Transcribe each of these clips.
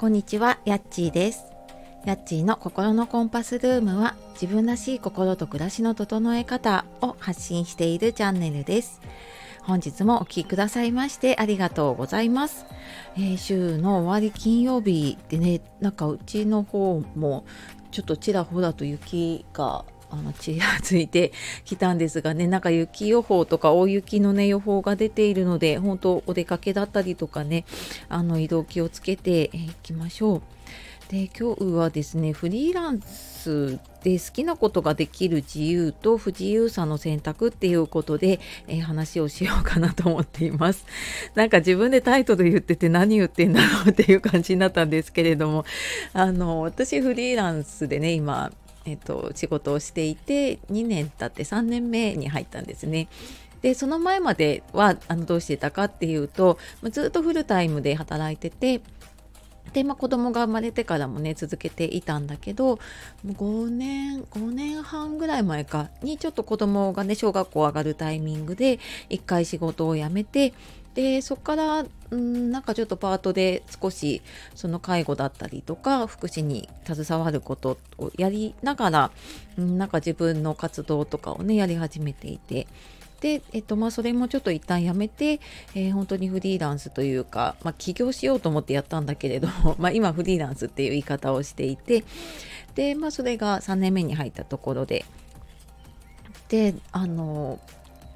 こんにちは、やっちーです。やっちーの心のコンパスルームは自分らしい心と暮らしの整え方を発信しているチャンネルです。本日もお聴きくださいましてありがとうございます。えー、週の終わり金曜日でね、なんかうちの方もちょっとちらほらと雪があのちらついてきたんですがねなんか雪予報とか大雪のね予報が出ているので本当お出かけだったりとかねあの移動気をつけていきましょう。で今日はですねフリーランスで好きなことができる自由と不自由さの選択っていうことで、えー、話をしようかなと思っています。なんか自分でタイトル言ってて何言ってんだろうっていう感じになったんですけれどもあの私フリーランスでね今えっと、仕事をしていて2年経って3年目に入ったんですね。でその前まではあのどうしてたかっていうとずっとフルタイムで働いててで、まあ、子供が生まれてからもね続けていたんだけど5年5年半ぐらい前かにちょっと子供がね小学校上がるタイミングで一回仕事を辞めてでそこからんなんかちょっとパートで少しその介護だったりとか福祉に携わることをやりながらんなんか自分の活動とかをねやり始めていて。で、えっとまあ、それもちょっと一旦やめて、えー、本当にフリーランスというか、まあ、起業しようと思ってやったんだけれど、まあ、今フリーランスっていう言い方をしていて。で、まあ、それが3年目に入ったところで。であの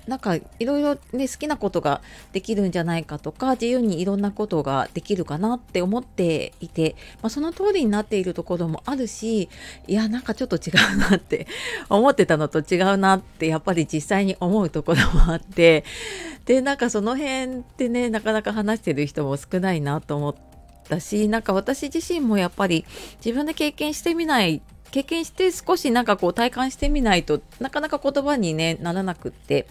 なんかいろいろね好きなことができるんじゃないかとか自由にいろんなことができるかなって思っていて、まあ、その通りになっているところもあるしいやなんかちょっと違うなって 思ってたのと違うなってやっぱり実際に思うところもあってでなんかその辺ってねなかなか話してる人も少ないなと思ったしなんか私自身もやっぱり自分で経験してみない経験して少しなんかこう体感してみないとなかなか言葉に、ね、ならなくってっ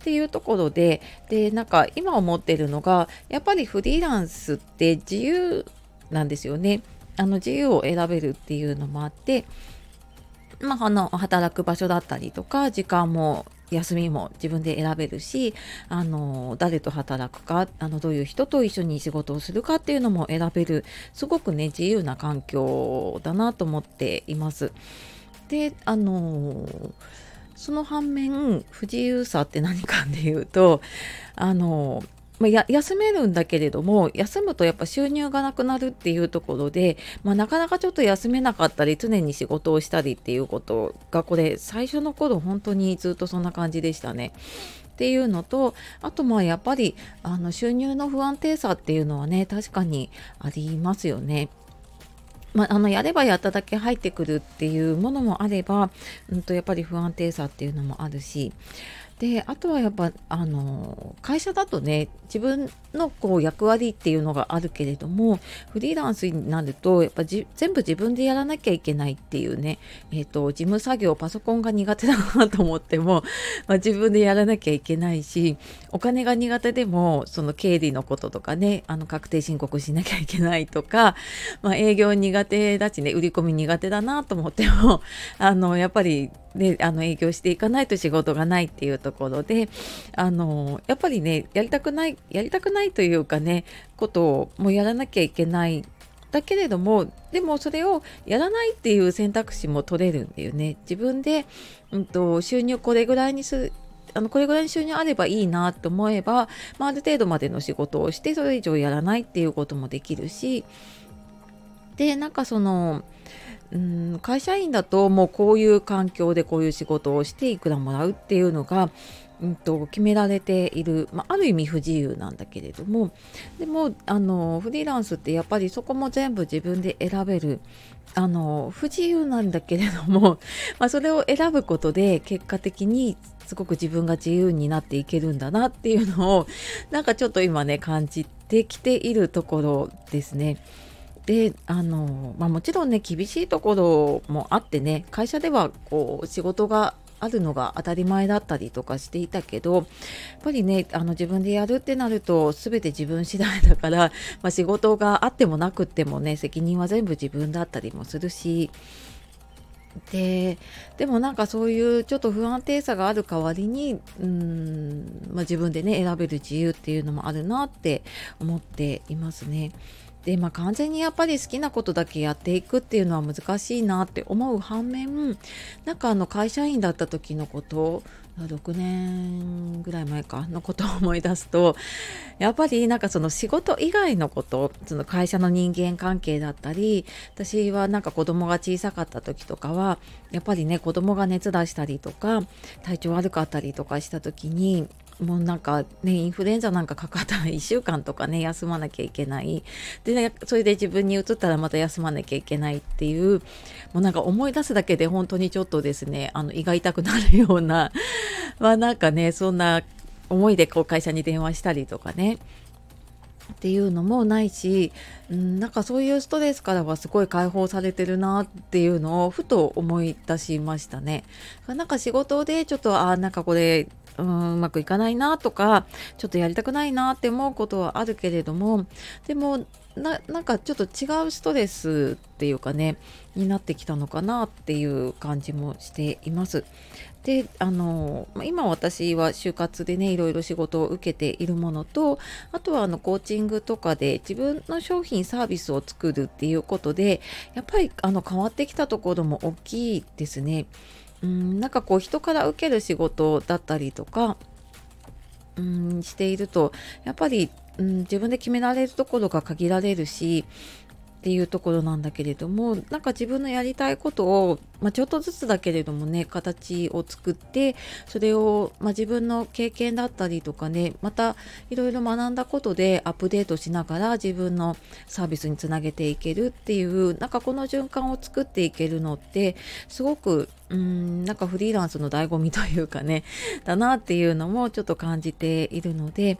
ていうところででなんか今思ってるのがやっぱりフリーランスって自由なんですよね。あの自由を選べるっていうのもあってまあ、あの働く場所だったりとか時間も休みも自分で選べるしあの誰と働くかあのどういう人と一緒に仕事をするかっていうのも選べるすごくね自由な環境だなと思っています。であのその反面不自由さって何かっていうとあのまあ、休めるんだけれども休むとやっぱ収入がなくなるっていうところで、まあ、なかなかちょっと休めなかったり常に仕事をしたりっていうことがこれ最初の頃本当にずっとそんな感じでしたね。っていうのとあとまあやっぱりあの収入の不安定さっていうのはね確かにありますよね。まあ、あのやればやっただけ入ってくるっていうものもあれば、うん、とやっぱり不安定さっていうのもあるしであとはやっぱあの会社だとね自分のこう役割っていうのがあるけれどもフリーランスになるとやっぱ全部自分でやらなきゃいけないっていうね、えーと、事務作業パソコンが苦手だなと思っても、まあ、自分でやらなきゃいけないしお金が苦手でもその経理のこととかねあの確定申告しなきゃいけないとか、まあ、営業苦手だしね売り込み苦手だなと思ってもあのやっぱりであの営業していかないと仕事がないっていうところであのやっぱりねやりたくないやりたくないというかねことをもうやらなきゃいけない。だけれどもでもそれをやらないっていう選択肢も取れるんだよね。自分で、うんと、収入これぐらいにするあのこれぐらいの収入あればいいなと思えば、まあ、ある程度までの仕事をしてそれ以上やらないっていうこともできるし。でなんかそのうん会社員だともうこういう環境でこういう仕事をしていくらもらうっていうのが、うんと、決められている、まあ、ある意味不自由なんだけれどもでもあのフリーランスってやっぱりそこも全部自分で選べるあの不自由なんだけれども、まあ、それを選ぶことで結果的にすごく自分が自由になっていけるんだなっていうのをなんかちょっと今ね感じてきているところですね。であの、まあ、もちろんね厳しいところもあってね会社ではこう仕事があるのが当たり前だったりとかしていたけどやっぱりねあの自分でやるってなると全て自分次第だから、まあ、仕事があってもなくってもね責任は全部自分だったりもするしででもなんかそういうちょっと不安定さがある代わりにうん、まあ、自分でね選べる自由っていうのもあるなって思っていますね。でまあ完全にやっぱり好きなことだけやっていくっていうのは難しいなって思う反面なんかあの会社員だった時のこと6年ぐらい前かのことを思い出すとやっぱりなんかその仕事以外のことその会社の人間関係だったり私はなんか子供が小さかった時とかはやっぱりね子供が熱出したりとか体調悪かったりとかした時にもうなんかねインフルエンザなんかかかったら1週間とかね休まなきゃいけないで、ね、それで自分に移ったらまた休まなきゃいけないっていうもうなんか思い出すだけで本当にちょっとですねあの胃が痛くなるような まあなんかねそんな思いでこう会社に電話したりとかねっていうのもないし、うん、なんかそういうストレスからはすごい解放されてるなっていうのをふと思い出しましたね。なんか仕事でちょっとあなんかこれうんうまくいかないなとかちょっとやりたくないなって思うことはあるけれどもでもなんかちょっと違うストレスっていうかねになってきたのかなっていう感じもしています。であの今私は就活でねいろいろ仕事を受けているものとあとはあのコーチングとかで自分の商品サービスを作るっていうことでやっぱりあの変わってきたところも大きいですね。うんなんかこう人から受ける仕事だったりとかうんしているとやっぱり、うん、自分で決められるところが限られるしっていうところなんだけれどもなんか自分のやりたいことを、まあ、ちょっとずつだけれどもね形を作ってそれを、まあ、自分の経験だったりとかねまたいろいろ学んだことでアップデートしながら自分のサービスにつなげていけるっていうなんかこの循環を作っていけるのってすごくうんなんかフリーランスの醍醐味というかねだなっていうのもちょっと感じているので、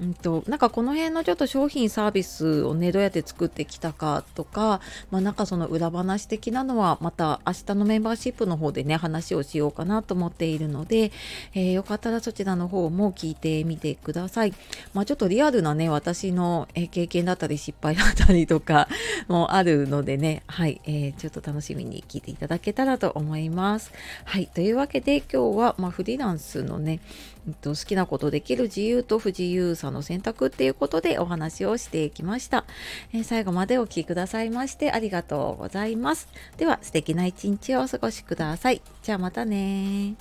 うんと、なんかこの辺のちょっと商品サービスをねどうやって作ってきたかとか、まあ、なんかその裏話的なのはまた明日ののメンバーシップの方でね話をしようかなと思っているので、えー、よかったらそちらの方も聞いてみてください。まあ、ちょっとリアルなね私の経験だったり失敗だったりとか もあるのでねはい、えー、ちょっと楽しみに聞いていただけたらと思います。はい。というわけで今日は、まあ、フリーランスのね、えっと、好きなことできる自由と不自由さの選択っていうことでお話をしてきました。えー、最後までお聴きくださいましてありがとうございます。では素敵な一日日をお過ごしください。じゃあまたね